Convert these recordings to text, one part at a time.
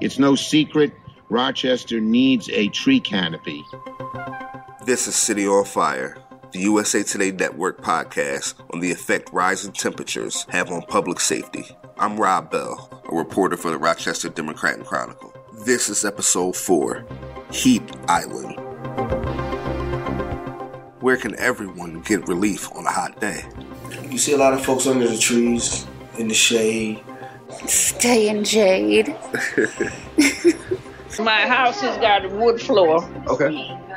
It's no secret Rochester needs a tree canopy. This is City on Fire, the USA Today Network podcast on the effect rising temperatures have on public safety. I'm Rob Bell, a reporter for the Rochester Democrat and Chronicle. This is episode 4 Heat Island. Where can everyone get relief on a hot day? You see a lot of folks under the trees, in the shade. Stay in shade. My house has got a wood floor, Okay.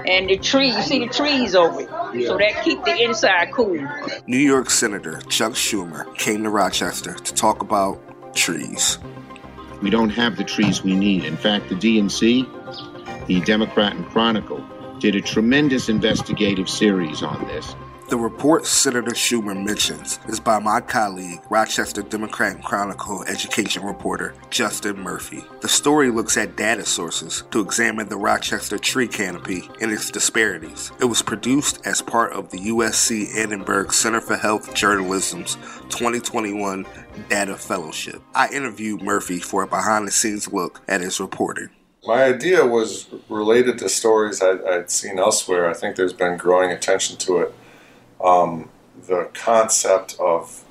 and the tree, you see the trees over it, so that keep the inside cool. New York Senator Chuck Schumer came to Rochester to talk about trees. We don't have the trees we need. In fact, the D&C, the Democrat and Chronicle, did a tremendous investigative series on this. The report Senator Schumer mentions is by my colleague, Rochester Democrat and Chronicle education reporter Justin Murphy. The story looks at data sources to examine the Rochester tree canopy and its disparities. It was produced as part of the USC Annenberg Center for Health Journalism's 2021 Data Fellowship. I interviewed Murphy for a behind the scenes look at his reporting. My idea was related to stories I'd, I'd seen elsewhere. I think there's been growing attention to it. Um, the concept of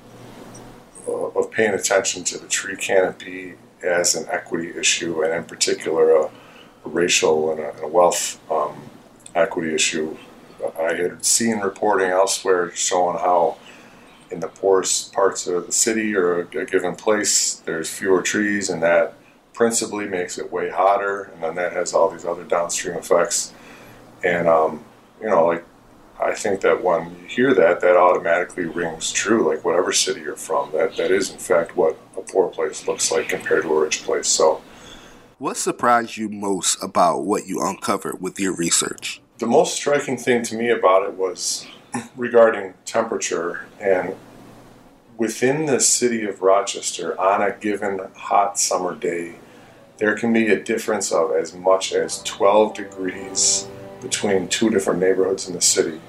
uh, of paying attention to the tree canopy as an equity issue, and in particular a, a racial and a, and a wealth um, equity issue. I had seen reporting elsewhere showing how in the poorest parts of the city or a, given place, there's fewer trees, and that principally makes it way hotter, and then that has all these other downstream effects. And um, you know, like I think that when you hear that, that automatically rings true. Like whatever city you're from, that that is in fact what a poor place looks like compared to a rich place. So What surprised you most about what you uncovered with your research? the most striking thing to me about it was regarding temperature and within the city of Rochester on a given hot summer day there can be a difference of as much as 12 degrees between two different neighborhoods in the city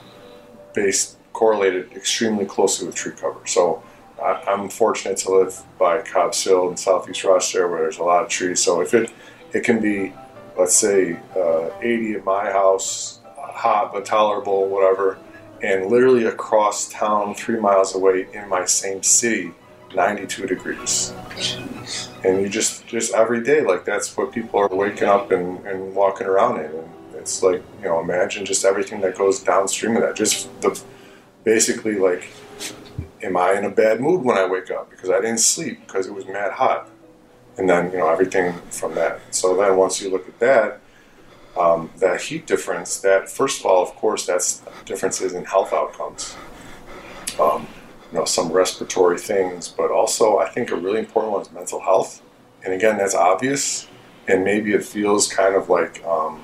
based correlated extremely closely with tree cover so I- I'm fortunate to live by Cobb's Hill in southeast Rochester where there's a lot of trees so if it it can be let's say uh, 80 at my house, hot but tolerable, whatever, and literally across town, three miles away in my same city, 92 degrees. And you just, just every day, like that's what people are waking up and, and walking around in. And it's like, you know, imagine just everything that goes downstream of that. Just the basically like, am I in a bad mood when I wake up because I didn't sleep because it was mad hot? and then you know everything from that. So then once you look at that, um, that heat difference, that first of all, of course, that's differences in health outcomes. Um, you know, some respiratory things, but also I think a really important one is mental health. And again, that's obvious, and maybe it feels kind of like um,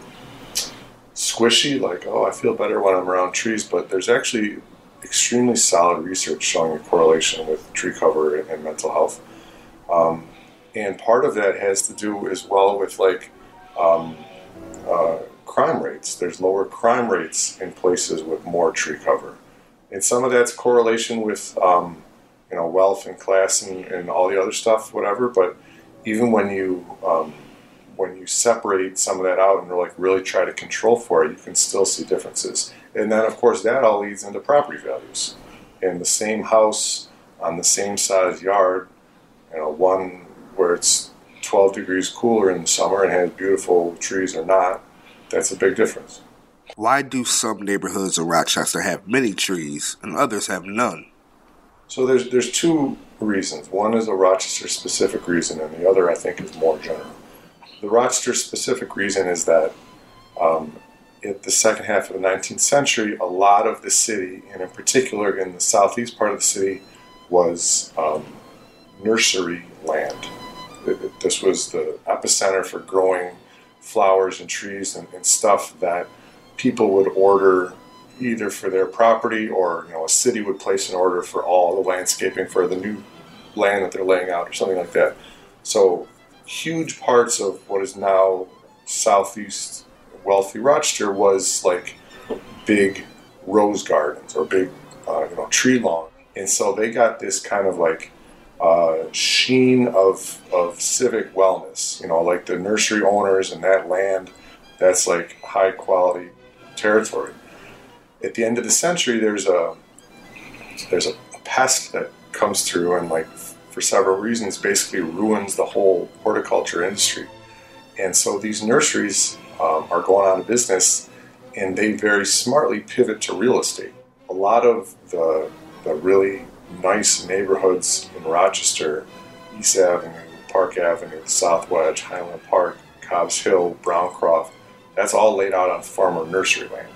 squishy, like oh, I feel better when I'm around trees. But there's actually extremely solid research showing a correlation with tree cover and, and mental health. Um, and part of that has to do as well with like um, uh, crime rates. There's lower crime rates in places with more tree cover, and some of that's correlation with um, you know wealth and class and, and all the other stuff, whatever. But even when you um, when you separate some of that out and like really try to control for it, you can still see differences. And then of course that all leads into property values. In the same house on the same size yard, you know, one where it's 12 degrees cooler in the summer and has beautiful trees or not, that's a big difference. Why do some neighborhoods in Rochester have many trees and others have none? So there's there's two reasons. One is a Rochester specific reason, and the other I think is more general. The Rochester specific reason is that um, at the second half of the 19th century, a lot of the city, and in particular in the southeast part of the city, was um, nursery land. It- it- This was the epicenter for growing flowers and trees and, and stuff that people would order either for their property or you know a city would place an order for all the landscaping for the new land that they're laying out or something like that. So huge parts of what is now southeast wealthy Rochester was like big rose gardens or big uh, you know tree lawn, and so they got this kind of like uh, sheen of of civic wellness. You know, like the nursery owners and that land, that's like high quality territory. At the end of the century, there's a there's a, a pest that comes through and like for several reasons basically ruins the whole horticulture industry. And so these nurseries um, are going out of business and they very smartly pivot to real estate. A lot of the, the really nice neighborhoods in Rochester, East Avenue, Park Avenue, South Wedge, Highland Park, Cobbs Hill, Browncroft, that's all laid out on farmer nursery land.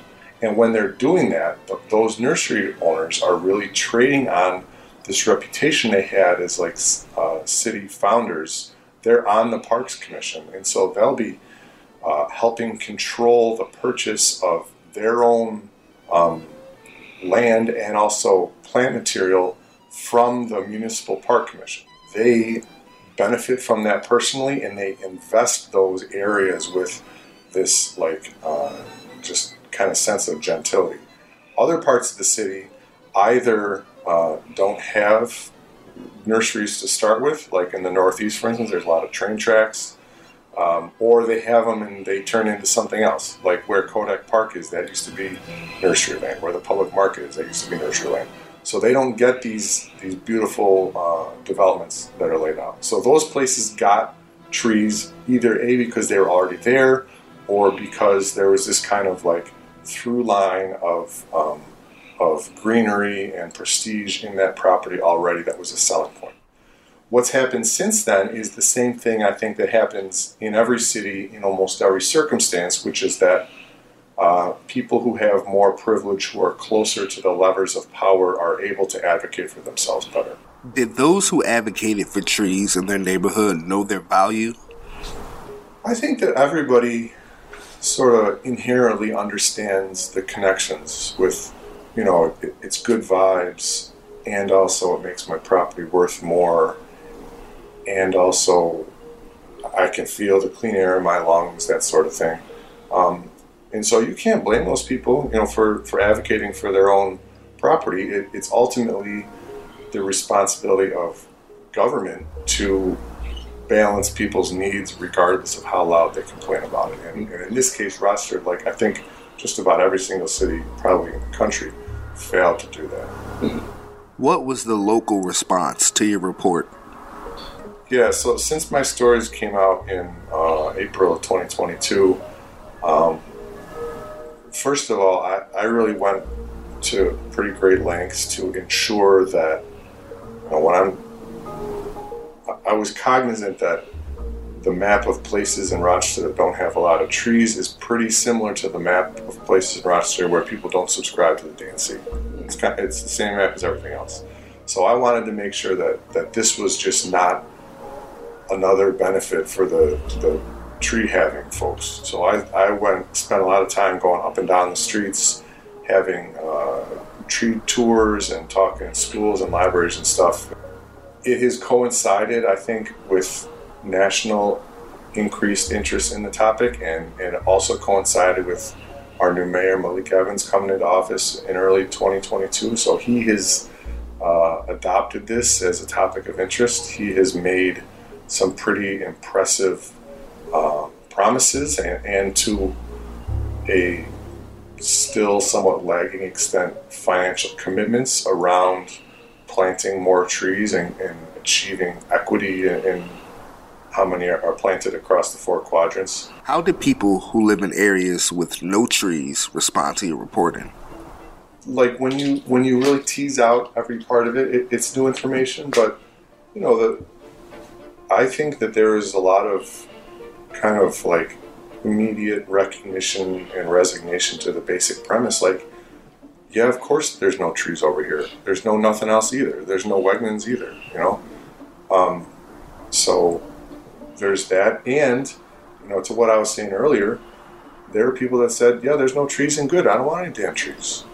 And when they're doing that, those nursery owners are really trading on this reputation they had as like uh, city founders. They're on the Parks Commission, and so they'll be uh, helping control the purchase of their own um, land and also plant material from the Municipal Park Commission. They benefit from that personally, and they invest those areas with this like uh, just kind of sense of gentility. Other parts of the city either uh, don't have nurseries to start with, like in the Northeast, for instance, there's a lot of train tracks, um, or they have them and they turn into something else, like where Kodak Park is, that used to be nursery land, where the public market is, that used to be nursery land. So they don't get these these beautiful uh, developments that are laid out. So those places got trees either a because they were already there, or because there was this kind of like through line of um, of greenery and prestige in that property already that was a selling point. What's happened since then is the same thing I think that happens in every city in almost every circumstance, which is that uh, people who have more privilege, who are closer to the levers of power, are able to advocate for themselves better. Did those who advocated for trees in their neighborhood know their value? I think that everybody sort of inherently understands the connections with you know, it, it's good vibes, and also it makes my property worth more, and also I can feel the clean air in my lungs, that sort of thing. Um, and so you can't blame those people, you know, for, for advocating for their own property. It, it's ultimately the responsibility of government to balance people's needs regardless of how loud they complain about it. And, and in this case, Rochester, like I think just about every single city probably in the country, failed to do that. What was the local response to your report? Yeah, so since my stories came out in uh, April of 2022, um, first of all, I, I really went to pretty great lengths to ensure that you know, when I'm, I was cognizant that the map of places in Rochester that don't have a lot of trees is pretty similar to the map of places in Rochester where people don't subscribe to the D&C. It's, kind of, it's the same map as everything else. So I wanted to make sure that, that this was just not another benefit for the, the tree having folks. So I, I went spent a lot of time going up and down the streets, having uh, tree tours and talking in schools and libraries and stuff. It has coincided, I think, with national increased interest in the topic, and, and also coincided with our new mayor, Malik Evans, coming into office in early 2022. So he has uh, adopted this as a topic of interest. He has made some pretty impressive uh, promises and, and to a still somewhat lagging extent financial commitments around planting more trees and, and achieving equity in, in how many are, planted across the four quadrants. How do people who live in areas with no trees respond to your reporting? Like when you when you really tease out every part of it, it it's new information. But you know, the I think that there is a lot of kind of like immediate recognition and resignation to the basic premise. Like, yeah, of course, there's no trees over here. There's no nothing else either. There's no Wegmans either. You know, um, so there's that, and you know, to what I was saying earlier, there are people that said, "Yeah, there's no trees in good. I don't want any damn trees."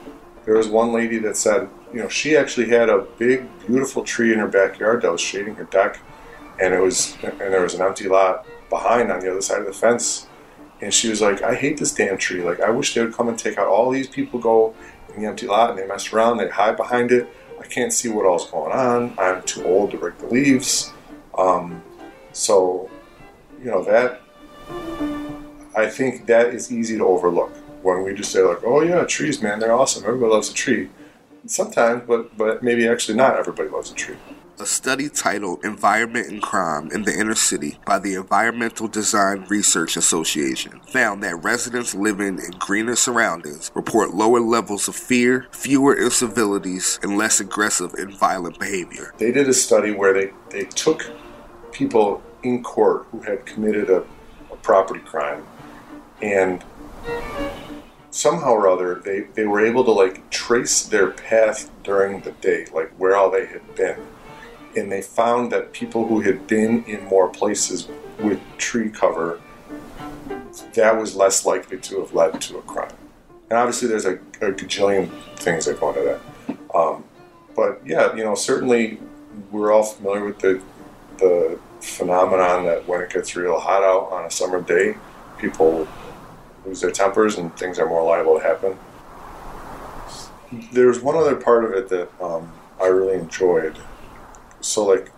There was one lady that said, you know, she actually had a big, beautiful tree in her backyard that was shading her deck, and it was, and there was an empty lot behind on the other side of the fence. And she was like, "I hate this damn tree. Like, I wish they would come and take out all these people go in the empty lot and they mess around, they hide behind it. I can't see what all's going on. I'm too old to rake the leaves. Um, so, you know, that, I think that is easy to overlook when we just say, like, oh, yeah, trees, man, they're awesome. Everybody loves a tree. Sometimes, but, but maybe actually not everybody loves a tree. A study titled Environment and Crime in the Inner City by the Environmental Design Research Association found that residents living in greener surroundings report lower levels of fear, fewer incivilities, and less aggressive and violent behavior. They did a study where they, they took people in court who had committed a, a property crime. And somehow or other they, they were able to like trace their path during the day like where all they had been. And they found that people who had been in more places with tree cover that was less likely to have led to a crime. And obviously there's a, a gajillion things that go into that. Um, but yeah you know certainly we're all familiar with the the phenomenon that when it gets real hot out on a summer day people lose their tempers and things are more liable to happen. There's one other part of it that um, I really enjoyed. So, like,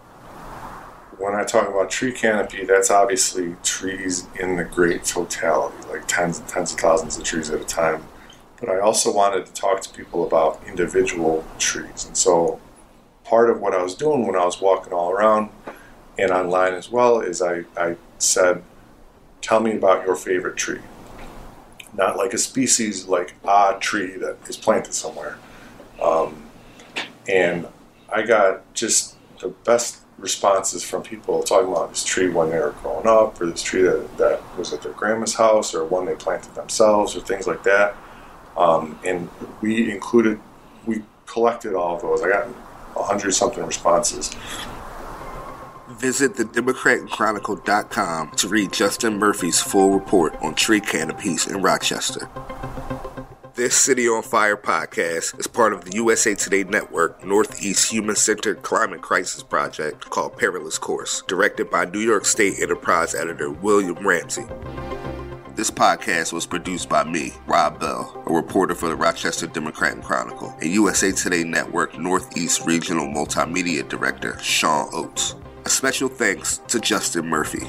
when I talk about tree canopy, that's obviously trees in the great totality, like tens and tens of thousands of trees at a time. But I also wanted to talk to people about individual trees. And so, part of what I was doing when I was walking all around and online as well is I, I said, Tell me about your favorite tree not like a species like a tree that is planted somewhere. Um, and I got just the best responses from people talking about this tree when they were growing up, or this tree that, that was at their grandma's house, or one they planted themselves, or things like that. Um, and we included, we collected all of those. I got a hundred something responses. Visit thedemocratchronicle.com to read Justin Murphy's full report on tree canopies in Rochester. This City on Fire podcast is part of the USA Today Network Northeast Human Centered Climate Crisis Project called Perilous Course, directed by New York State Enterprise editor William Ramsey. This podcast was produced by me, Rob Bell, a reporter for the Rochester Democrat and Chronicle, and USA Today Network Northeast Regional Multimedia Director Sean Oates. A special thanks to Justin Murphy.